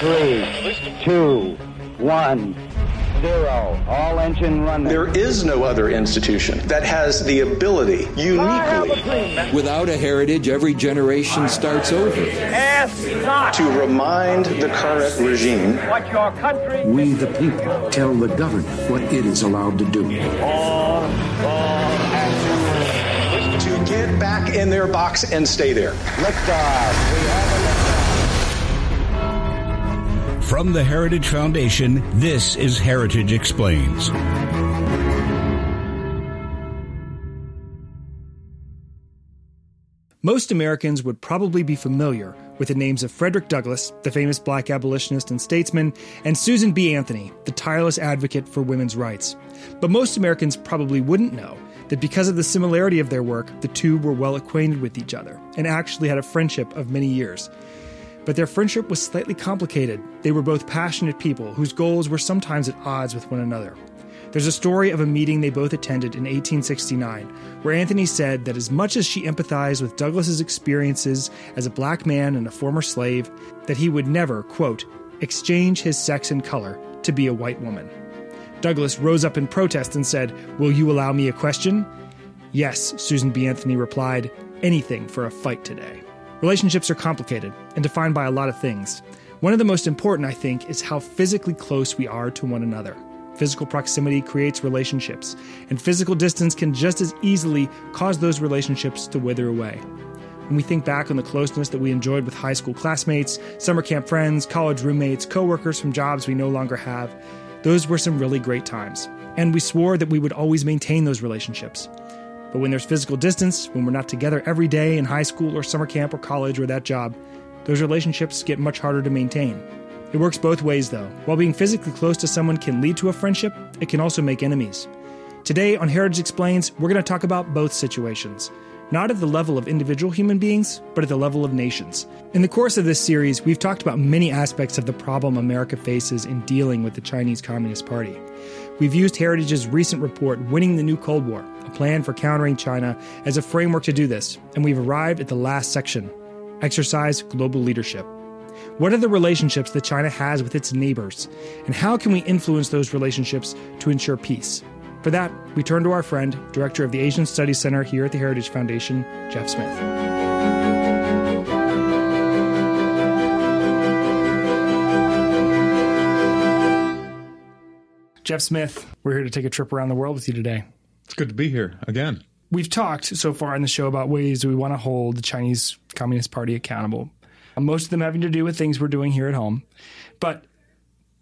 Three, two, one, zero. All engine running. There is no other institution that has the ability, uniquely, Without a heritage, every generation starts over. Ask not to remind the current regime what your country We, the people, tell the government what it is allowed to do. to get back in their box and stay there. Liftoff. We have From the Heritage Foundation, this is Heritage Explains. Most Americans would probably be familiar with the names of Frederick Douglass, the famous black abolitionist and statesman, and Susan B. Anthony, the tireless advocate for women's rights. But most Americans probably wouldn't know that because of the similarity of their work, the two were well acquainted with each other and actually had a friendship of many years. But their friendship was slightly complicated. They were both passionate people whose goals were sometimes at odds with one another. There's a story of a meeting they both attended in 1869, where Anthony said that as much as she empathized with Douglass's experiences as a black man and a former slave, that he would never, quote, exchange his sex and color to be a white woman. Douglas rose up in protest and said, Will you allow me a question? Yes, Susan B. Anthony replied, anything for a fight today. Relationships are complicated and defined by a lot of things. One of the most important, I think, is how physically close we are to one another. Physical proximity creates relationships, and physical distance can just as easily cause those relationships to wither away. When we think back on the closeness that we enjoyed with high school classmates, summer camp friends, college roommates, coworkers from jobs we no longer have, those were some really great times. And we swore that we would always maintain those relationships. But when there's physical distance, when we're not together every day in high school or summer camp or college or that job, those relationships get much harder to maintain. It works both ways, though. While being physically close to someone can lead to a friendship, it can also make enemies. Today on Heritage Explains, we're going to talk about both situations. Not at the level of individual human beings, but at the level of nations. In the course of this series, we've talked about many aspects of the problem America faces in dealing with the Chinese Communist Party. We've used Heritage's recent report, Winning the New Cold War, plan for countering China, as a framework to do this, and we've arrived at the last section Exercise Global Leadership. What are the relationships that China has with its neighbors, and how can we influence those relationships to ensure peace? For that, we turn to our friend, Director of the Asian Studies Center here at the Heritage Foundation, Jeff Smith. Jeff Smith, we're here to take a trip around the world with you today. It's good to be here again. We've talked so far in the show about ways we want to hold the Chinese Communist Party accountable. Most of them having to do with things we're doing here at home. But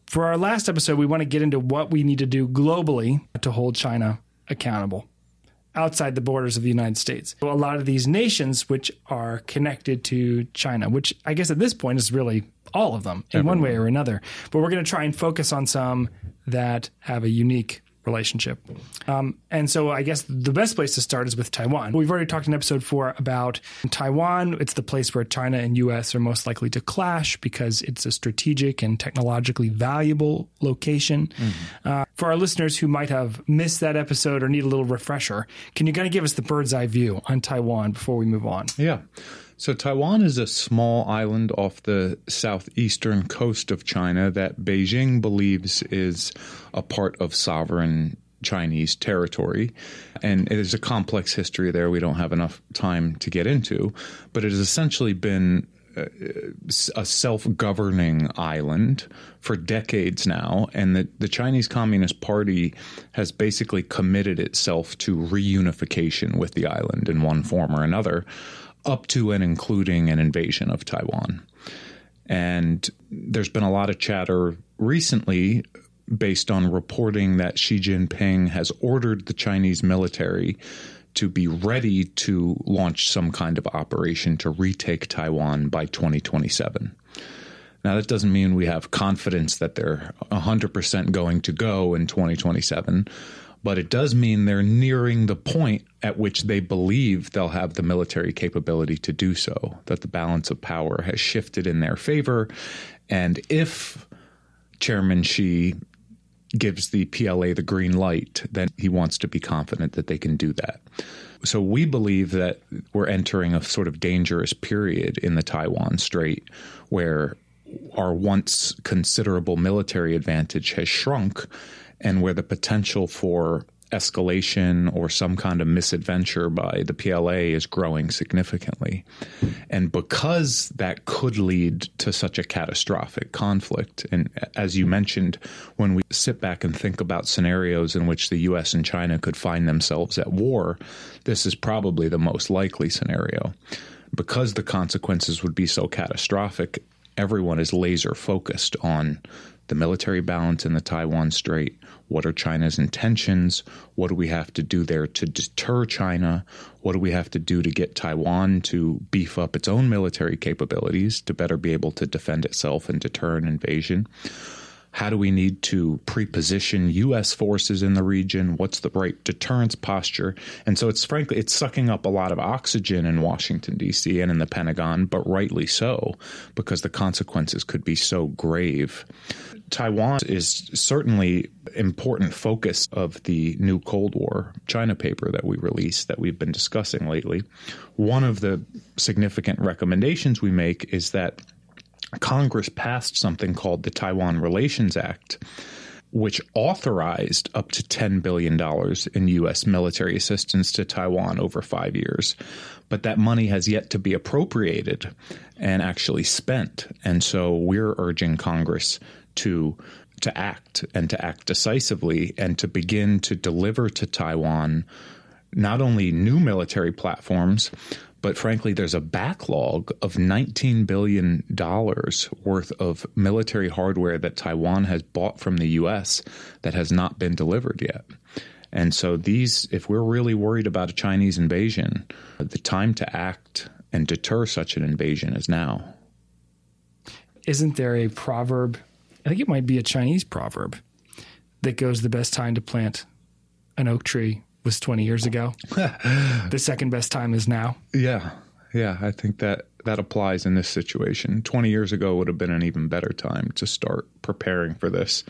for our last episode, we want to get into what we need to do globally to hold China accountable outside the borders of the United States. So a lot of these nations which are connected to China, which I guess at this point is really all of them in one way or another. But we're going to try and focus on some that have a unique relationship. Um, and so I guess the best place to start is with Taiwan. We've already talked in episode four about Taiwan. It's the place where China and US are most likely to clash because it's a strategic and technologically valuable location. Uh, for our listeners who might have missed that episode or need a little refresher, can you kind of give us the bird's eye view on Taiwan before we move on? Yeah. So Taiwan is a small island off the southeastern coast of China that Beijing believes is a part of sovereign Chinese territory. And it is a complex history there we don't have enough time to get into, but it has essentially been uh, a self-governing island for decades now and the, the Chinese Communist Party has basically committed itself to reunification with the island in one form or another up to and including an invasion of Taiwan. And there's been a lot of chatter recently based on reporting that Xi Jinping has ordered the Chinese military to be ready to launch some kind of operation to retake Taiwan by 2027. Now, that doesn't mean we have confidence that they're 100% going to go in 2027, but it does mean they're nearing the point at which they believe they'll have the military capability to do so, that the balance of power has shifted in their favor. And if Chairman Xi gives the PLA the green light, then he wants to be confident that they can do that. So we believe that we're entering a sort of dangerous period in the Taiwan Strait where our once considerable military advantage has shrunk and where the potential for escalation or some kind of misadventure by the PLA is growing significantly. And because that could lead to such a catastrophic conflict, and as you mentioned, when we sit back and think about scenarios in which the US and China could find themselves at war, this is probably the most likely scenario. Because the consequences would be so catastrophic, everyone is laser focused on the military balance in the Taiwan Strait. What are China's intentions? What do we have to do there to deter China? What do we have to do to get Taiwan to beef up its own military capabilities to better be able to defend itself and deter an invasion? How do we need to preposition U.S. forces in the region? What's the right deterrence posture? And so it's frankly, it's sucking up a lot of oxygen in Washington, D.C. and in the Pentagon, but rightly so, because the consequences could be so grave. Taiwan is certainly important focus of the new Cold War China paper that we released that we've been discussing lately. One of the significant recommendations we make is that Congress passed something called the Taiwan Relations Act, which authorized up to $10 billion in U.S. military assistance to Taiwan over five years. But that money has yet to be appropriated and actually spent. And so we're urging Congress to to act and to act decisively and to begin to deliver to Taiwan not only new military platforms, but frankly, there's a backlog of $19 billion worth of military hardware that Taiwan has bought from the U.S. that has not been delivered yet. And so, these, if we're really worried about a Chinese invasion, the time to act and deter such an invasion is now. Isn't there a proverb? I think it might be a Chinese proverb that goes the best time to plant an oak tree was 20 years ago. the second best time is now. Yeah. Yeah, I think that that applies in this situation. 20 years ago would have been an even better time to start preparing for this.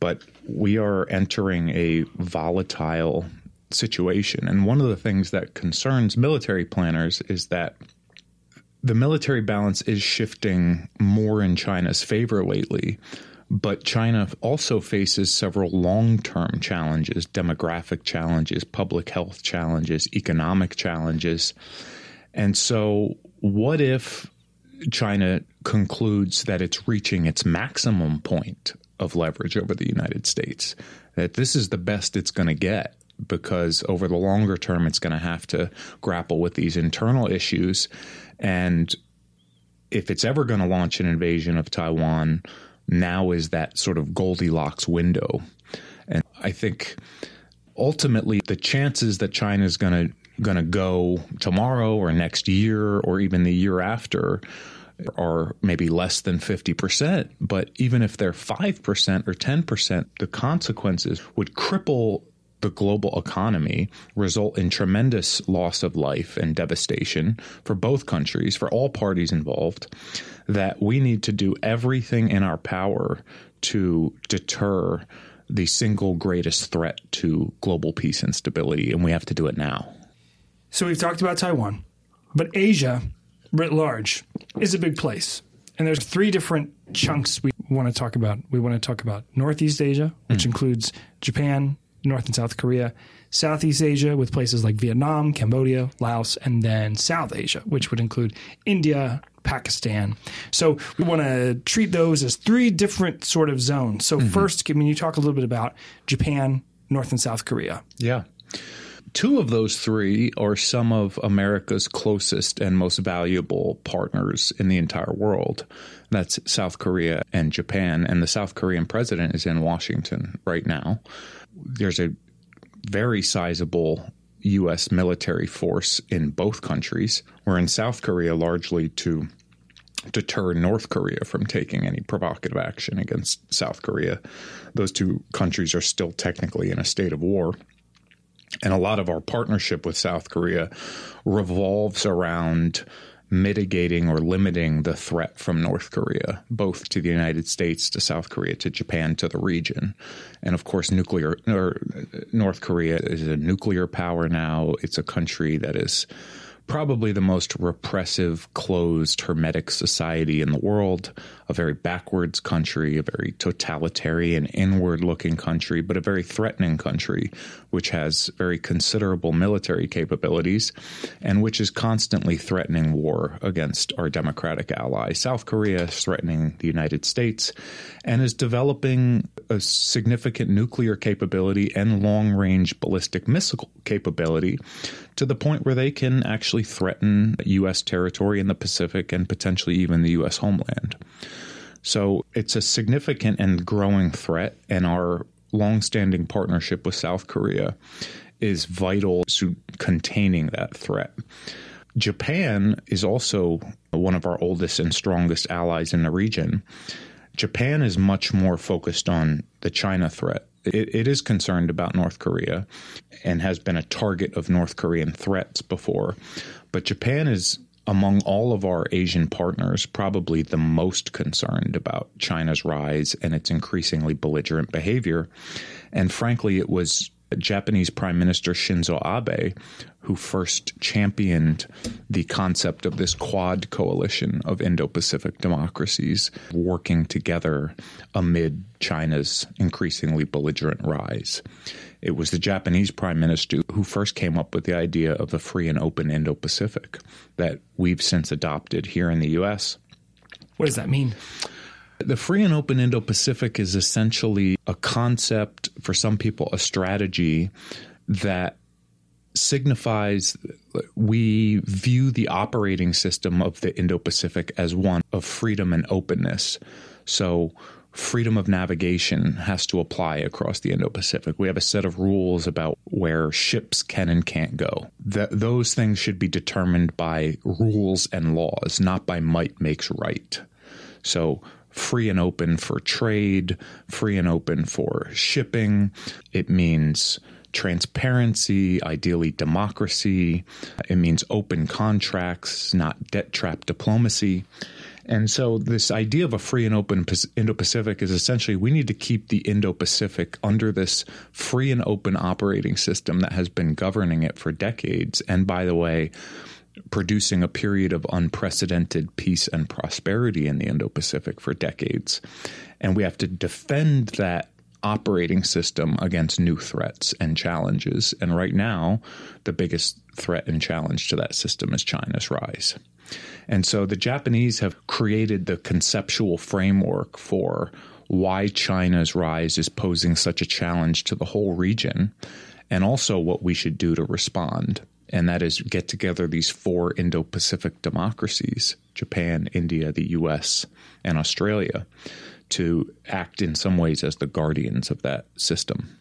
But we are entering a volatile situation. And one of the things that concerns military planners is that the military balance is shifting more in China's favor lately but China also faces several long term challenges demographic challenges, public health challenges, economic challenges. And so, what if China concludes that it's reaching its maximum point of leverage over the United States? That this is the best it's going to get because over the longer term, it's going to have to grapple with these internal issues. And if it's ever going to launch an invasion of Taiwan, now is that sort of Goldilocks window. And I think ultimately the chances that China is going to going to go tomorrow or next year or even the year after are maybe less than 50%. But even if they're 5% or 10%, the consequences would cripple the global economy, result in tremendous loss of life and devastation for both countries, for all parties involved that we need to do everything in our power to deter the single greatest threat to global peace and stability, and we have to do it now. So we've talked about Taiwan, but Asia, writ large, is a big place. And there's three different chunks we want to talk about. We want to talk about Northeast Asia, which mm. includes Japan, North and South Korea, Southeast Asia with places like Vietnam, Cambodia, Laos, and then South Asia, which would include India, Pakistan. So we want to treat those as three different sort of zones. So mm-hmm. first, can you talk a little bit about Japan, North and South Korea? Yeah. Two of those three are some of America's closest and most valuable partners in the entire world. That's South Korea and Japan. And the South Korean president is in Washington right now. There's a very sizable U.S. military force in both countries. We're in South Korea largely to deter North Korea from taking any provocative action against South Korea. Those two countries are still technically in a state of war. And a lot of our partnership with South Korea revolves around mitigating or limiting the threat from North Korea, both to the United States, to South Korea, to Japan, to the region. And of course, nuclear or uh, North Korea is a nuclear power now. It's a country that is probably the most repressive, closed, hermetic society in the world, a very backwards country, a very totalitarian, and inward looking country, but a very threatening country, which has very considerable military capabilities and which is constantly threatening war against our democratic ally. South Korea threatening the United States and is developing a significant nuclear capability and long range ballistic missile capability to the point where they can actually threaten U.S. territory in the Pacific and potentially even the U.S. homeland. So it's a significant and growing threat, and our longstanding partnership with South Korea is vital to containing that threat. Japan is also one of our oldest and strongest allies in the region. Japan is much more focused on the China threat. It, it is concerned about North Korea and has been a target of North Korean threats before. But Japan is, among all of our Asian partners, probably the most concerned about China's rise and its increasingly belligerent behavior. And frankly, it was Japanese Prime Minister Shinzo Abe who first championed the concept of this quad coalition of Indo Pacific democracies working together amid China's increasingly belligerent rise. It was the Japanese prime minister who first came up with the idea of the free and open Indo Pacific that we've since adopted here in the U.S. What does that mean? The free and open Indo Pacific is essentially a concept, for some people, a strategy that signifies we view the operating system of the Indo Pacific as one of freedom and openness. So, freedom of navigation has to apply across the Indo Pacific. We have a set of rules about where ships can and can't go. Th- those things should be determined by rules and laws, not by might makes right. So, free and open for trade, free and open for shipping. It means transparency, ideally democracy. It means open contracts, not debt trap diplomacy. And so, this idea of a free and open Indo Pacific is essentially we need to keep the Indo Pacific under this free and open operating system that has been governing it for decades. And by the way, producing a period of unprecedented peace and prosperity in the Indo Pacific for decades. And we have to defend that operating system against new threats and challenges. And right now, the biggest threat and challenge to that system is China's rise. And so the Japanese have created the conceptual framework for why China's rise is posing such a challenge to the whole region and also what we should do to respond. And that is get together these four Indo Pacific democracies Japan, India, the US, and Australia to act in some ways as the guardians of that system.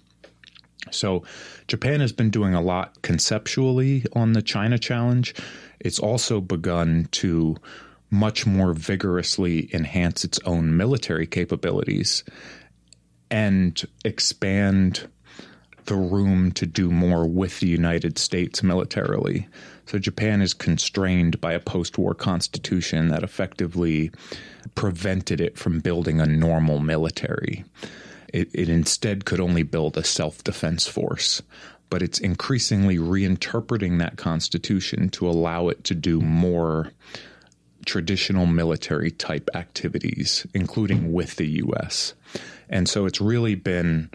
So, Japan has been doing a lot conceptually on the China challenge. It's also begun to much more vigorously enhance its own military capabilities and expand the room to do more with the United States militarily. So Japan is constrained by a post war constitution that effectively prevented it from building a normal military. It, it instead could only build a self defense force. But it's increasingly reinterpreting that constitution to allow it to do more traditional military type activities, including with the U.S. And so it's really been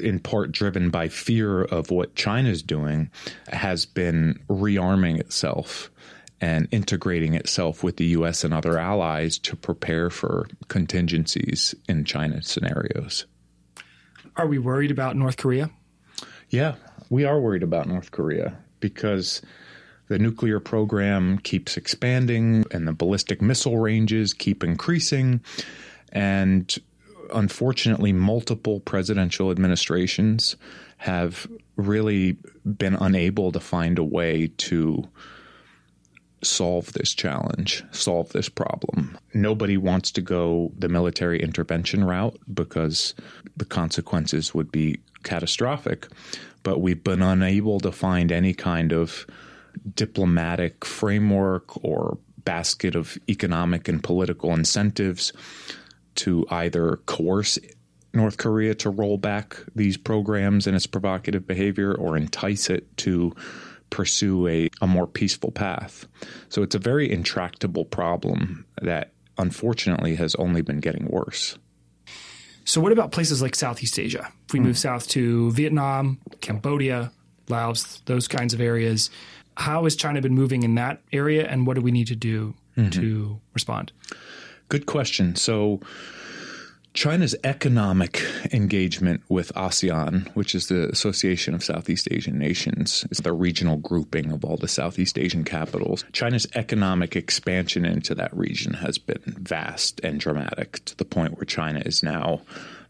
in part driven by fear of what China's doing, has been rearming itself and integrating itself with the U.S. and other allies to prepare for contingencies in China scenarios. Are we worried about North Korea? Yeah, we are worried about North Korea because the nuclear program keeps expanding and the ballistic missile ranges keep increasing. And unfortunately, multiple presidential administrations have really been unable to find a way to solve this challenge, solve this problem. Nobody wants to go the military intervention route because the consequences would be catastrophic. But we've been unable to find any kind of diplomatic framework or basket of economic and political incentives to either coerce North Korea to roll back these programs and its provocative behavior or entice it to pursue a, a more peaceful path. So it's a very intractable problem that unfortunately has only been getting worse. So, what about places like Southeast Asia? If we hmm. move south to Vietnam, Cambodia, Laos, those kinds of areas, how has China been moving in that area, and what do we need to do mm-hmm. to respond? Good question. So, China's economic engagement with ASEAN, which is the Association of Southeast Asian Nations, is the regional grouping of all the Southeast Asian capitals. China's economic expansion into that region has been vast and dramatic to the point where China is now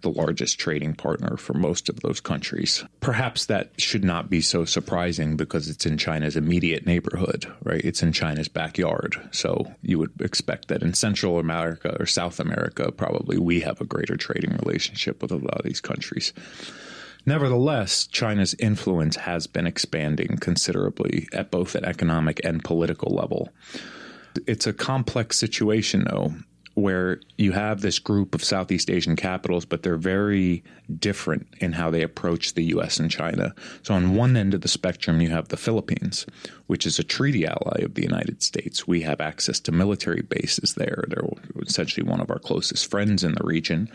the largest trading partner for most of those countries. Perhaps that should not be so surprising because it's in China's immediate neighborhood, right? It's in China's backyard. So you would expect that in Central America or South America, probably we have a greater trading relationship with a lot of these countries. Nevertheless, China's influence has been expanding considerably at both an economic and political level. It's a complex situation, though, where you have this group of Southeast Asian capitals, but they're very different in how they approach the U.S. and China. So, on one end of the spectrum, you have the Philippines, which is a treaty ally of the United States. We have access to military bases there. They're essentially one of our closest friends in the region.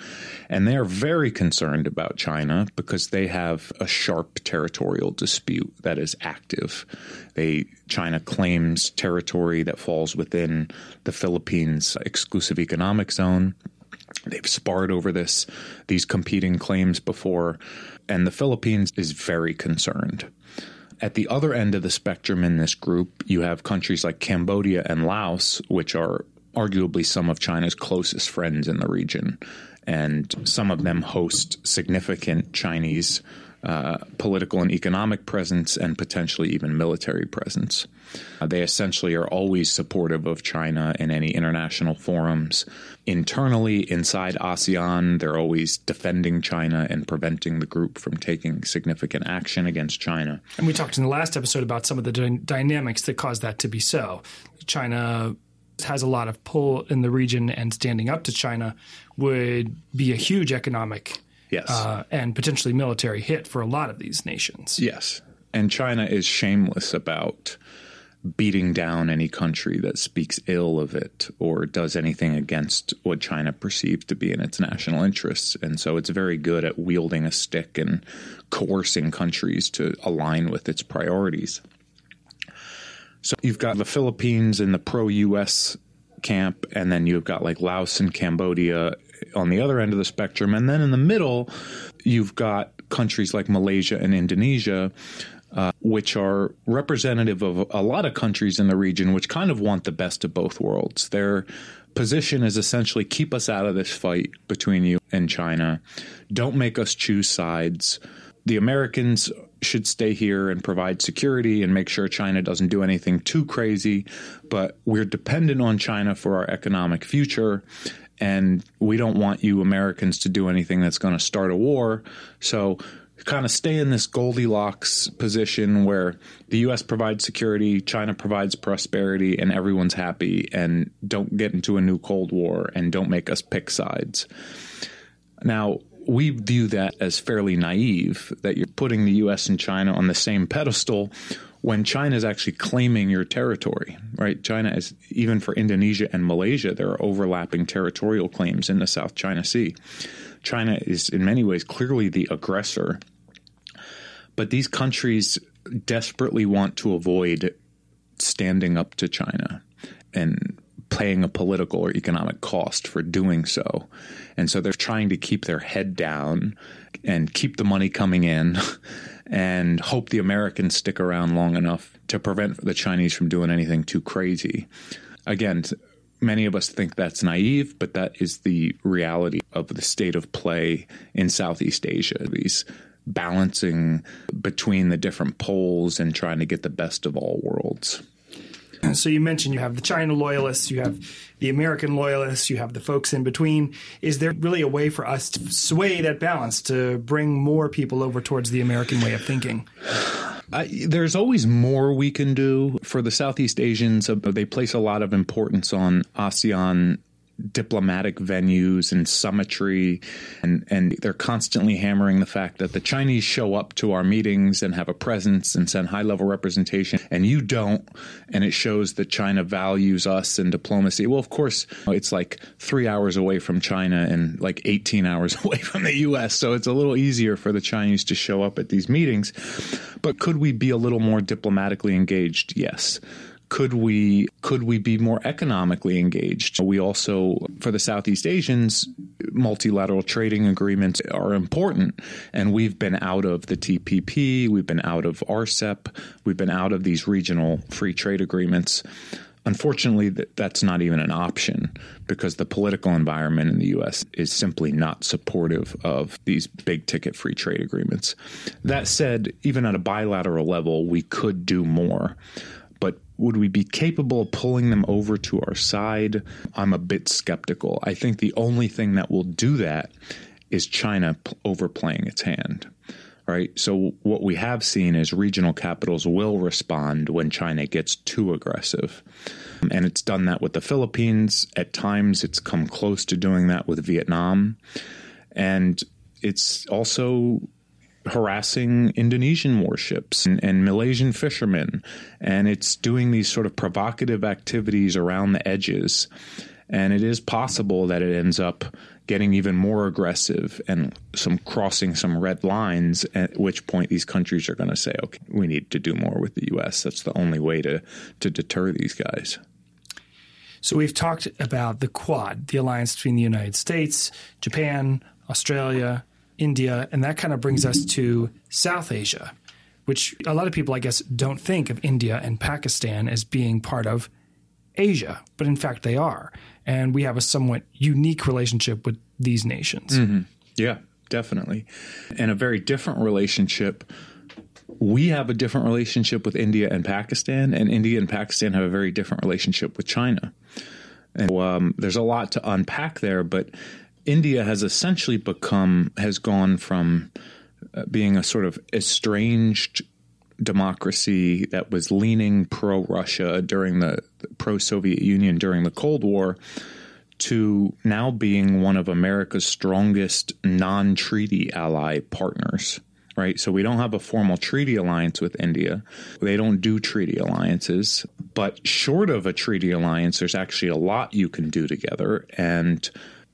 And they are very concerned about China because they have a sharp territorial dispute that is active. They China claims territory that falls within the Philippines exclusive economic zone. They've sparred over this these competing claims before, and the Philippines is very concerned. At the other end of the spectrum in this group, you have countries like Cambodia and Laos, which are arguably some of China's closest friends in the region, and some of them host significant Chinese uh, political and economic presence and potentially even military presence. Uh, they essentially are always supportive of China in any international forums. Internally, inside ASEAN, they're always defending China and preventing the group from taking significant action against China. And we talked in the last episode about some of the dy- dynamics that cause that to be so. China has a lot of pull in the region, and standing up to China would be a huge economic Yes. uh, and potentially military hit for a lot of these nations. Yes. And China is shameless about beating down any country that speaks ill of it or does anything against what China perceives to be in its national interests. And so it's very good at wielding a stick and coercing countries to align with its priorities. So you've got the Philippines in the pro US camp, and then you've got like Laos and Cambodia on the other end of the spectrum. And then in the middle, you've got countries like Malaysia and Indonesia. Uh, which are representative of a lot of countries in the region, which kind of want the best of both worlds. Their position is essentially keep us out of this fight between you and China. Don't make us choose sides. The Americans should stay here and provide security and make sure China doesn't do anything too crazy, but we're dependent on China for our economic future. And we don't want you Americans to do anything that's going to start a war. So kind of stay in this Goldilocks position where the US provides security, China provides prosperity, and everyone's happy, and don't get into a new Cold War and don't make us pick sides. Now, we view that as fairly naive that you're putting the US and China on the same pedestal when China is actually claiming your territory, right? China is, even for Indonesia and Malaysia, there are overlapping territorial claims in the South China Sea. China is, in many ways, clearly the aggressor. But these countries desperately want to avoid standing up to China and paying a political or economic cost for doing so. And so they're trying to keep their head down and keep the money coming in and hope the Americans stick around long enough to prevent the Chinese from doing anything too crazy. Again, many of us think that's naive, but that is the reality of the state of play in Southeast Asia. These balancing between the different poles and trying to get the best of all worlds. So you mentioned you have the China loyalists, you have the American loyalists, you have the folks in between. Is there really a way for us to sway that balance to bring more people over towards the American way of thinking? I, there's always more we can do for the Southeast Asians. uh, They place a lot of importance on ASEAN diplomatic venues and summitry and and they're constantly hammering the fact that the Chinese show up to our meetings and have a presence and send high level representation and you don't and it shows that China values us in diplomacy. Well of course it's like 3 hours away from China and like 18 hours away from the US so it's a little easier for the Chinese to show up at these meetings. But could we be a little more diplomatically engaged? Yes could we could we be more economically engaged? We also for the Southeast Asians multilateral trading agreements are important and we've been out of the TPP, we've been out of RCEP, we've been out of these regional free trade agreements. Unfortunately, that's not even an option because the political environment in the U.S. is simply not supportive of these big ticket free trade agreements. That said, even at a bilateral level, we could do more but would we be capable of pulling them over to our side? I'm a bit skeptical. I think the only thing that will do that is China overplaying its hand. Right. So, what we have seen is regional capitals will respond when China gets too aggressive. And it's done that with the Philippines. At times, it's come close to doing that with Vietnam. And it's also harassing Indonesian warships and, and, Malaysian fishermen. And it's doing these sort of provocative activities around the edges. And it is possible that it ends up getting even more aggressive and some crossing some red lines, at which point these countries are going to say, okay, we need to do more with the U.S. That's the only way to, to deter these guys. So we've talked about the Quad, the alliance between the United States, Japan, Australia, India, and that kind of brings us to South Asia, which a lot of people, I guess, don't think of India and Pakistan as being part of Asia, but in fact they are. And we have a somewhat unique relationship with these nations. Mm-hmm. Yeah, definitely. And a very different relationship. We have a different relationship with India and Pakistan, and India and Pakistan have a very different relationship with China. And um, there's a lot to unpack there, but India has essentially become has gone from uh, being a sort of estranged democracy that was leaning pro Russia during the, pro Soviet Union during the Cold War to now being one of America's strongest non treaty ally partners. Right. So we don't have a formal treaty alliance with India. They don't do treaty alliances. But short of a treaty alliance, there's actually a lot you can do together. And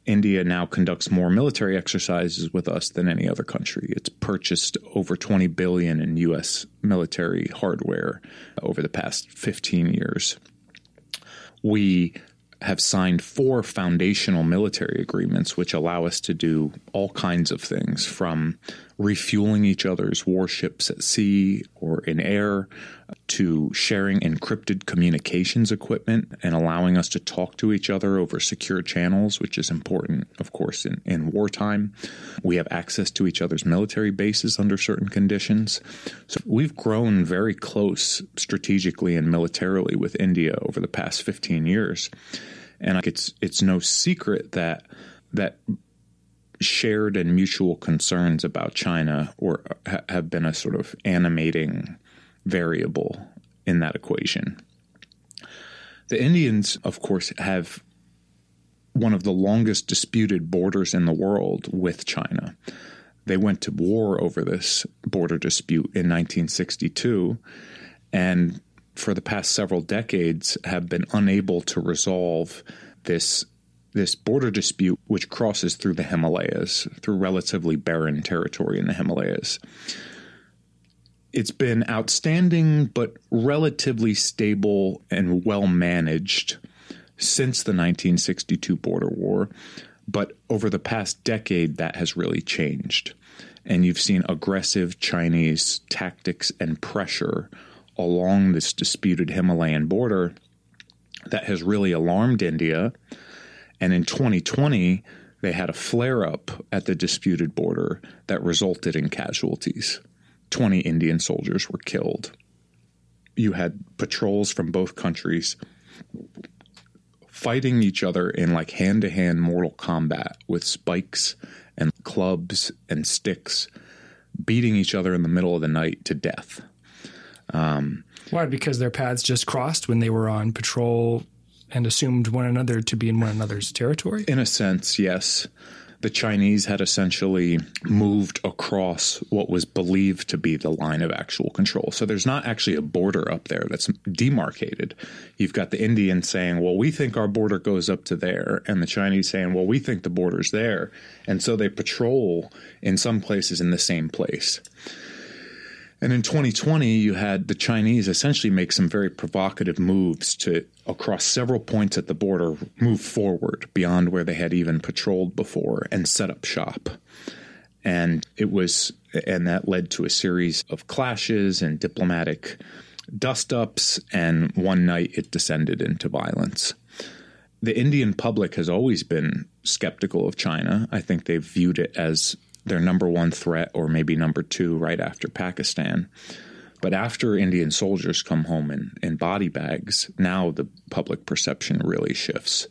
India now conducts more military exercises with us than any other country. It's purchased over 20 billion in US military hardware over the past 15 years. We have signed four foundational military agreements which allow us to do all kinds of things from refueling each other's warships at sea or in air to sharing encrypted communications equipment and allowing us to talk to each other over secure channels, which is important, of course, in, in wartime. We have access to each other's military bases under certain conditions. So we've grown very close strategically and militarily with India over the past 15 years. And it's it's no secret that that shared and mutual concerns about China or have been a sort of animating variable in that equation. The Indians, of course, have one of the longest disputed borders in the world with China. They went to war over this border dispute in 1962 and for the past several decades have been unable to resolve this this border dispute which crosses through the Himalayas, through relatively barren territory in the Himalayas. It's been outstanding but relatively stable and well managed since the 1962 border war, but over the past decade that has really changed. And you've seen aggressive Chinese tactics and pressure along this disputed Himalayan border that has really alarmed India and in 2020, they had a flare up at the disputed border that resulted in casualties. 20 Indian soldiers were killed. You had patrols from both countries fighting each other in like hand to hand mortal combat with spikes and clubs and sticks, beating each other in the middle of the night to death. Um, Why? Because their paths just crossed when they were on patrol and assumed one another to be in one another's territory? In a sense, yes. The Chinese had essentially moved across what was believed to be the line of actual control. So there's not actually a border up there that's demarcated. You've got the Indians saying, well, we think our border goes up to there, and the Chinese saying, well, we think the border's there. And so they patrol in some places in the same place. And in 2020, you had the Chinese essentially make some very provocative moves to, across several points at the border, move forward beyond where they had even patrolled before and set up shop. And it was, and that led to a series of clashes and diplomatic dust ups. And one night it descended into violence. The Indian public has always been skeptical of China. I think they've viewed it as their number one threat, or maybe number two, right after Pakistan. But after Indian soldiers come home in, in body bags, now the public perception really shifts.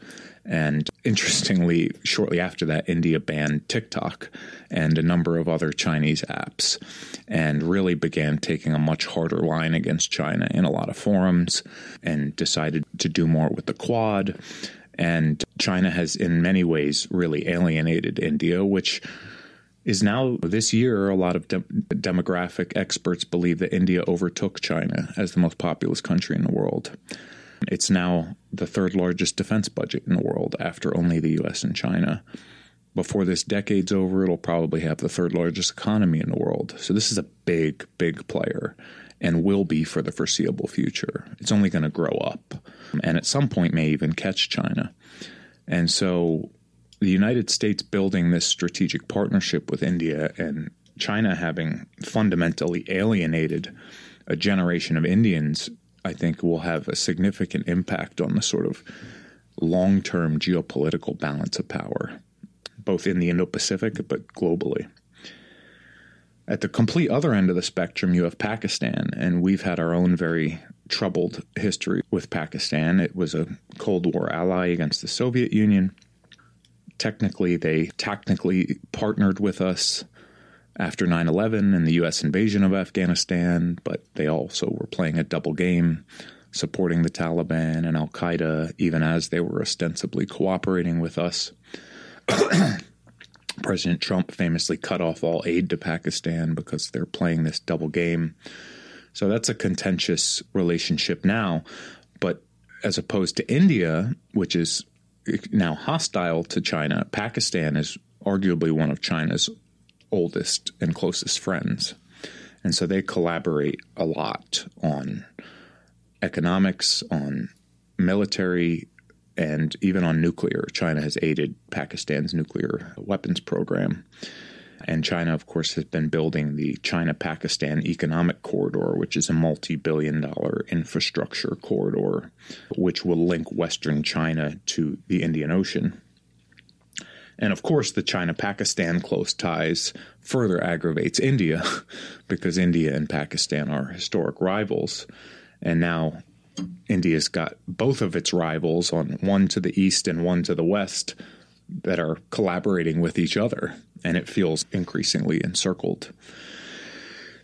And interestingly, shortly after that, India banned TikTok and a number of other Chinese apps and really began taking a much harder line against China in a lot of forums and decided to do more with the Quad. And China has, in many ways, really alienated India, which is now this year a lot of de- demographic experts believe that India overtook China as the most populous country in the world. It's now the third largest defense budget in the world after only the US and China. Before this decade's over, it'll probably have the third largest economy in the world. So this is a big, big player and will be for the foreseeable future. It's only going to grow up and at some point may even catch China. And so the United States building this strategic partnership with India and China having fundamentally alienated a generation of Indians, I think will have a significant impact on the sort of long term geopolitical balance of power, both in the Indo Pacific but globally. At the complete other end of the spectrum, you have Pakistan, and we've had our own very troubled history with Pakistan. It was a Cold War ally against the Soviet Union technically they technically partnered with us after 9/11 and the US invasion of Afghanistan, but they also were playing a double game supporting the Taliban and Al Qaeda even as they were ostensibly cooperating with us. President Trump famously cut off all aid to Pakistan because they're playing this double game. So that's a contentious relationship now, but as opposed to India, which is now hostile to China, Pakistan is arguably one of China's oldest and closest friends. And so they collaborate a lot on economics, on military, and even on nuclear. China has aided Pakistan's nuclear weapons program. And China, of course, has been building the China Pakistan Economic Corridor, which is a multi billion dollar infrastructure corridor, which will link Western China to the Indian Ocean. And of course, the China Pakistan close ties further aggravates India because India and Pakistan are historic rivals. And now India's got both of its rivals on one to the east and one to the west that are collaborating with each other, and it feels increasingly encircled.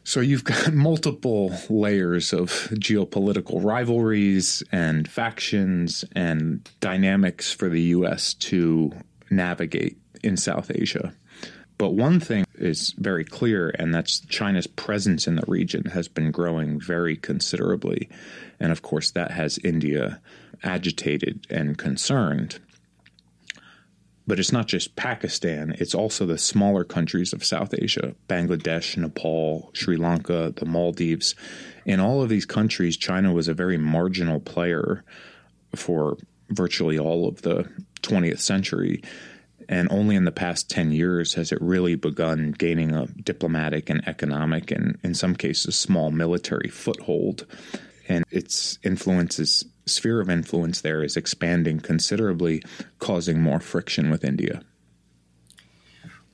So you've got multiple layers of geopolitical rivalries and factions and dynamics for the U.S. to navigate in South Asia. But one thing is very clear, and that's China's presence in the region has been growing very considerably. And of course, that has India agitated and concerned. But it's not just Pakistan, it's also the smaller countries of South Asia Bangladesh, Nepal, Sri Lanka, the Maldives. In all of these countries, China was a very marginal player for virtually all of the 20th century. And only in the past 10 years has it really begun gaining a diplomatic and economic, and in some cases, small military foothold. And its influence is sphere of influence there is expanding considerably, causing more friction with India.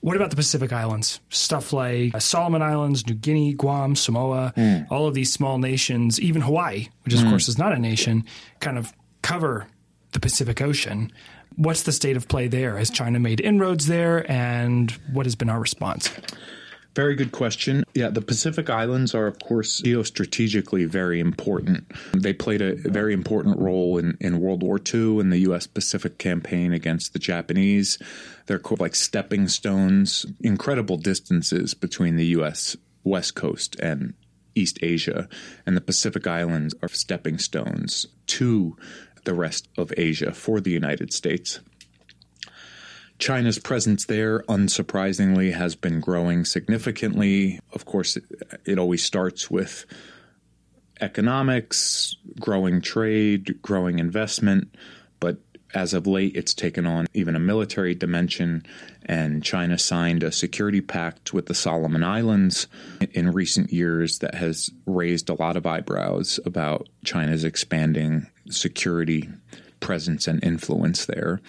What about the Pacific Islands? Stuff like Solomon Islands, New Guinea, Guam, Samoa, mm. all of these small nations, even Hawaii, which of mm. course is not a nation, kind of cover the Pacific Ocean. What's the state of play there? Has China made inroads there, and what has been our response? Very good question. Yeah, the Pacific Islands are, of course, geostrategically very important. They played a very important role in, in World War II in the U.S. Pacific campaign against the Japanese. They're like stepping stones, incredible distances between the U.S. West Coast and East Asia. And the Pacific Islands are stepping stones to the rest of Asia for the United States. China's presence there, unsurprisingly, has been growing significantly. Of course, it, always starts with economics, growing trade, growing investment, but as of late, it's taken on even a military dimension, and China signed a security pact with the Solomon Islands in recent years that has raised a lot of eyebrows about China's expanding security presence and influence there.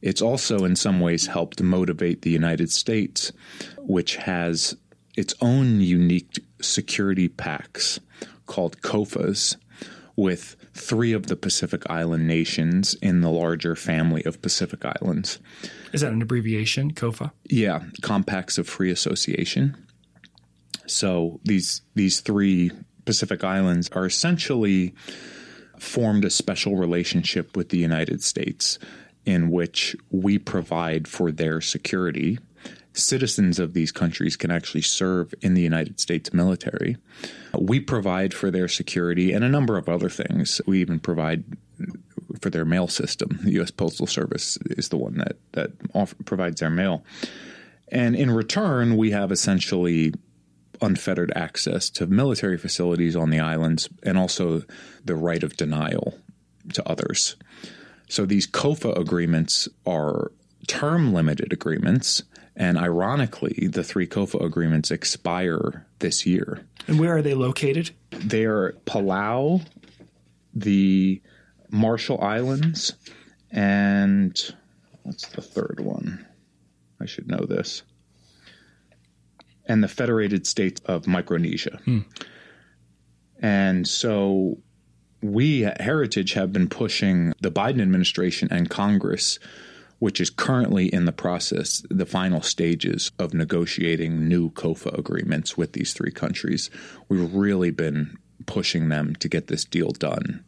It's also, in some ways, helped motivate the United States, which has its own unique security pacts called COFAs with three of the Pacific Island nations in the larger family of Pacific Islands. Is that an abbreviation, COFA? Yeah, Compacts of Free Association. So these these three Pacific Islands are essentially formed a special relationship with the United States in which we provide for their security. Citizens of these countries can actually serve in the United States military. We provide for their security and a number of other things. We even provide for their mail system. The U.S. Postal Service is the one that that provides their mail, and in return, we have essentially unfettered access to military facilities on the islands and also the right of denial to others. So these COFA agreements are term limited agreements. And ironically, the three COFA agreements expire this year. And where are they located? They're Palau, the Marshall Islands, and what's the third one? I should know this. And the Federated States of Micronesia. Hmm. And so we at Heritage have been pushing the Biden administration and Congress, which is currently in the process, the final stages of negotiating new COFA agreements with these three countries. We've really been pushing them to get this deal done.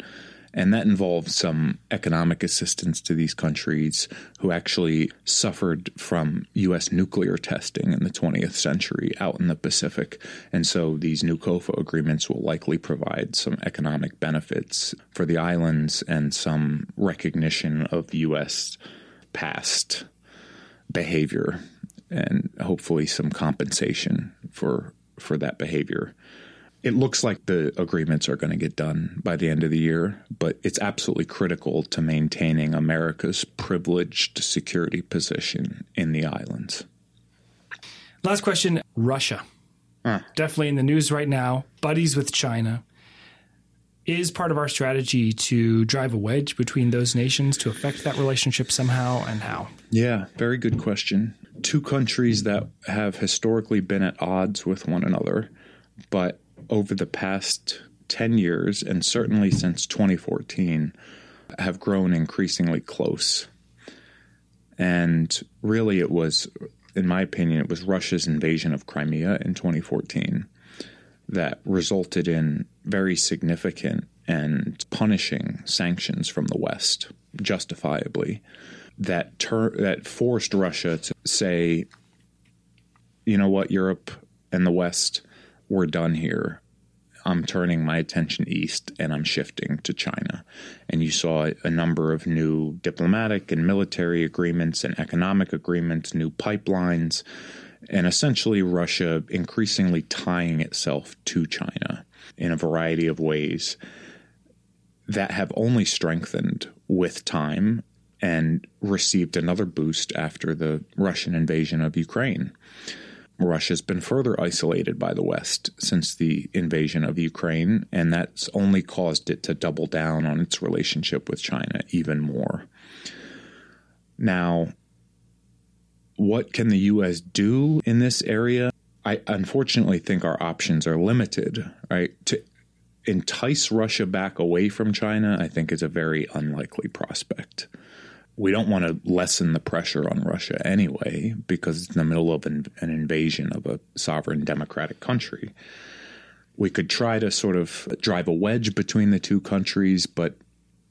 And that involves some economic assistance to these countries who actually suffered from U.S. nuclear testing in the 20th century out in the Pacific. And so these new COFA agreements will likely provide some economic benefits for the islands and some recognition of U.S. past behavior and hopefully some compensation for for that behavior it looks like the agreements are going to get done by the end of the year, but it's absolutely critical to maintaining America's privileged security position in the islands. Last question Russia. Uh. Definitely in the news right now, buddies with China. Is part of our strategy to drive a wedge between those nations to affect that relationship somehow and how? Yeah, very good question. Two countries that have historically been at odds with one another, but over the past 10 years, and certainly since 2014, have grown increasingly close. And really, it was, in my opinion, it was Russia's invasion of Crimea in 2014 that resulted in very significant and punishing sanctions from the West, justifiably, that ter- that forced Russia to say, you know what, Europe and the West, we're done here. I'm turning my attention east and I'm shifting to China. And you saw a number of new diplomatic and military agreements and economic agreements, new pipelines, and essentially Russia increasingly tying itself to China in a variety of ways that have only strengthened with time and received another boost after the Russian invasion of Ukraine. Russia's been further isolated by the West since the invasion of Ukraine, and that's only caused it to double down on its relationship with China even more. Now, what can the U.S. do in this area? I unfortunately think our options are limited, right? To entice Russia back away from China, I think is a very unlikely prospect. We don't want to lessen the pressure on Russia anyway because it's in the middle of an, an, invasion of a sovereign democratic country. We could try to sort of drive a wedge between the two countries, but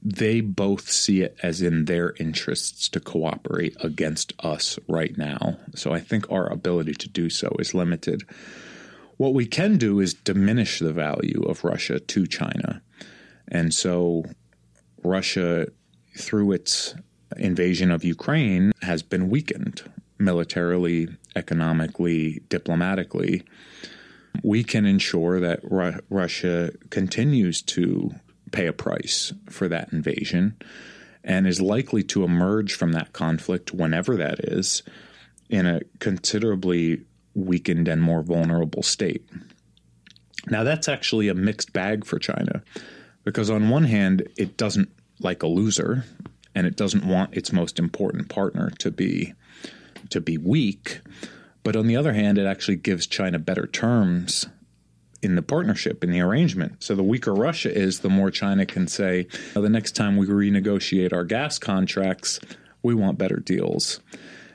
they both see it as in their interests to cooperate against us right now. So I think our ability to do so is limited. What we can do is diminish the value of Russia to China. And so Russia, through its invasion of Ukraine has been weakened militarily, economically, diplomatically. We can ensure that Ru- Russia continues to pay a price for that invasion and is likely to emerge from that conflict, whenever that is, in a considerably weakened and more vulnerable state. Now, that's actually a mixed bag for China because, on one hand, it doesn't like a loser and it doesn't want its most important partner to be to be weak. But on the other hand, it actually gives China better terms in the partnership, in the arrangement. So the weaker Russia is, the more China can say, the next time we renegotiate our gas contracts, we want better deals.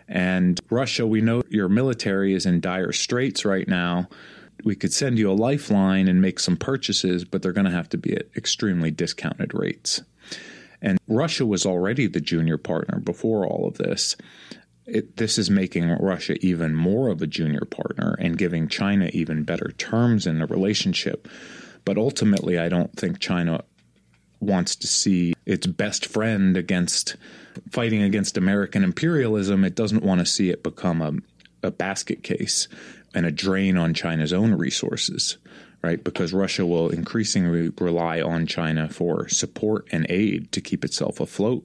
And Russia, we know your military is in dire straits right now. We could send you a lifeline and make some purchases, but they're going to have to be at extremely discounted rates. And Russia was already the junior partner before all of this. It, this is making Russia even more of a junior partner and giving China even better terms in the relationship. But ultimately, I don't think China wants to see its best friend against fighting against American imperialism. It doesn't want to see it become a, a basket case and a drain on China's own resources right? Because Russia will increasingly rely on China for support and aid to keep itself afloat.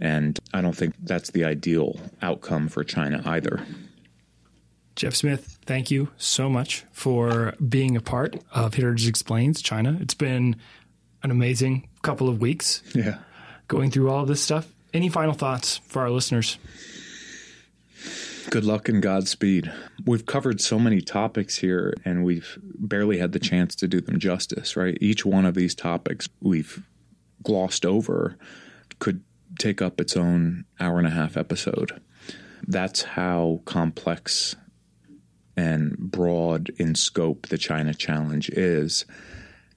And I don't think that's the ideal outcome for China either. Jeff Smith, thank you so much for being a part of Heritage Explains China. It's been an amazing couple of weeks. Yeah. Going through all of this stuff. Any final thoughts for our listeners? Good luck and Godspeed. We've covered so many topics here and we've barely had the chance to do them justice, right? Each one of these topics we've glossed over could take up its own hour and a half episode. That's how complex and broad in scope the China challenge is.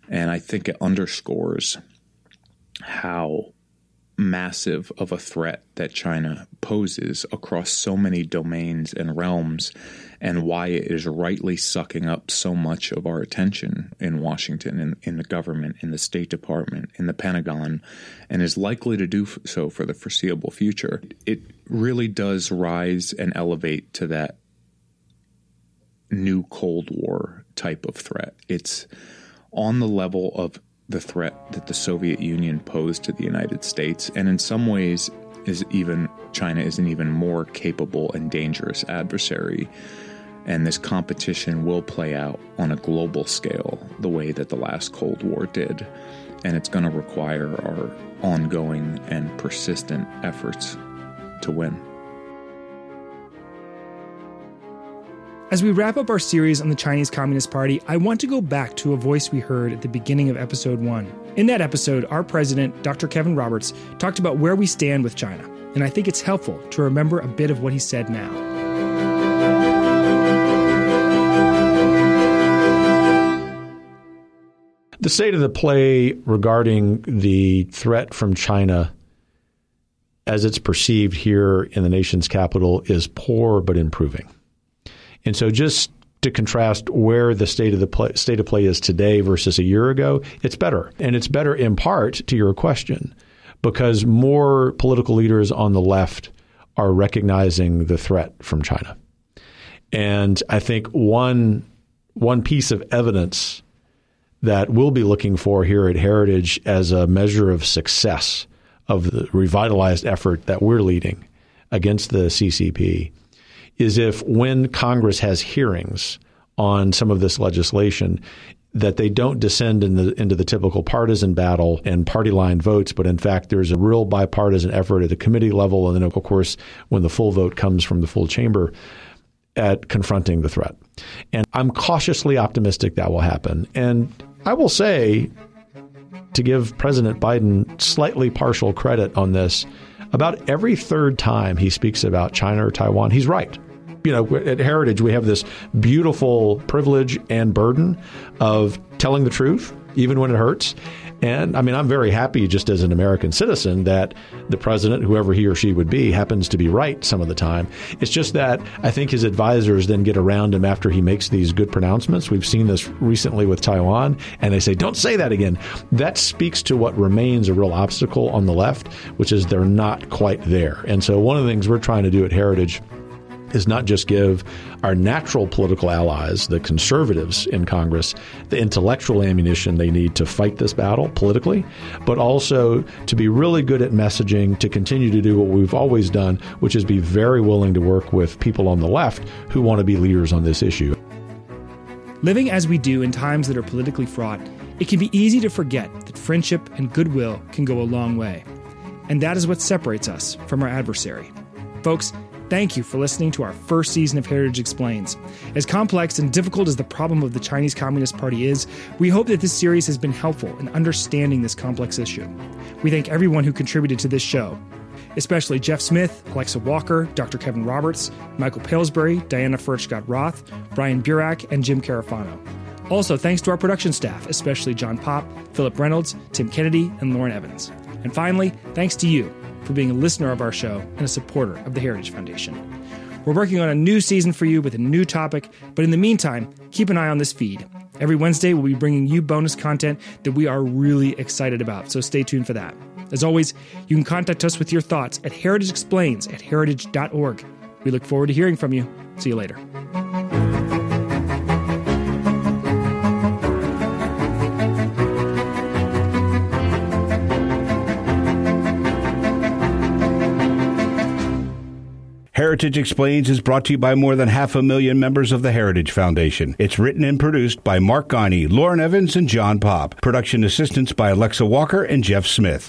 And I think it underscores how massive of a threat that China poses across so many domains and realms, and why it is rightly sucking up so much of our attention in Washington, in, in the government, in the State Department, in the Pentagon, and is likely to do so for the foreseeable future. It really does rise and elevate to that new Cold War type of threat. It's on the level of the threat that the Soviet Union posed to the United States, and in some ways, is even China is an even more capable and dangerous adversary. And this competition will play out on a global scale the way that the last Cold War did. And it's going to require our ongoing and persistent efforts to win. As we wrap up our series on the Chinese Communist Party, I want to go back to a voice we heard at the beginning of episode one. In that episode, our president, Dr. Kevin Roberts, talked about where we stand with China, and I think it's helpful to remember a bit of what he said now. The state of the play regarding the threat from China as it's perceived here in the nation's capital is poor but improving. And so just to contrast where the state of the play, state of play is today versus a year ago, it's better. And it's better in part to your question because more political leaders on the left are recognizing the threat from China. And I think one one piece of evidence that we'll be looking for here at Heritage as a measure of success of the revitalized effort that we're leading against the CCP is if when Congress has hearings on some of this legislation, that they don't descend in the, into the typical partisan battle and party line votes, but in fact, there's a real bipartisan effort at the committee level. And then, of course, when the full vote comes from the full chamber, at confronting the threat. And I'm cautiously optimistic that will happen. And I will say, to give President Biden slightly partial credit on this, about every third time he speaks about China or Taiwan, he's right. You know, at Heritage, we have this beautiful privilege and burden of telling the truth, even when it hurts. And I mean, I'm very happy just as an American citizen that the president, whoever he or she would be, happens to be right some of the time. It's just that I think his advisors then get around him after he makes these good pronouncements. We've seen this recently with Taiwan, and they say, don't say that again. That speaks to what remains a real obstacle on the left, which is they're not quite there. And so one of the things we're trying to do at Heritage is not just give our natural political allies, the conservatives in Congress, the intellectual ammunition they need to fight this battle politically, but also to be really good at messaging, to continue to do what we've always done, which is be very willing to work with people on the left who want to be leaders on this issue. Living as we do in times that are politically fraught, it can be easy to forget that friendship and goodwill can go a long way. And that is what separates us from our adversary. Folks, Thank you for listening to our first season of Heritage Explains. As complex and difficult as the problem of the Chinese Communist Party is, we hope that this series has been helpful in understanding this complex issue. We thank everyone who contributed to this show, especially Jeff Smith, Alexa Walker, Dr. Kevin Roberts, Michael Pillsbury, Diana Furchtgott Roth, Bryan Burack, and Jim Carafano. Also, thanks to our production staff, especially John Pop, Philip Reynolds, Tim Kennedy, and Lauren Evans. And finally, thanks to you for being a listener of our show and a supporter of the Heritage Foundation. We're working on a new season for you with a new topic, but in the meantime, keep an eye on this feed. Every Wednesday, we'll be bringing you bonus content that we are really excited about, so stay tuned for that. As always, you can contact us with your thoughts at heritageexplains at heritage.org. We look forward to hearing from you. See you later. Heritage Explains is brought to you by more than half a million members of the Heritage Foundation. It's written and produced by Mark Guiney, Lauren Evans, and John Pop. Production assistance by Alexa Walker and Jeff Smith.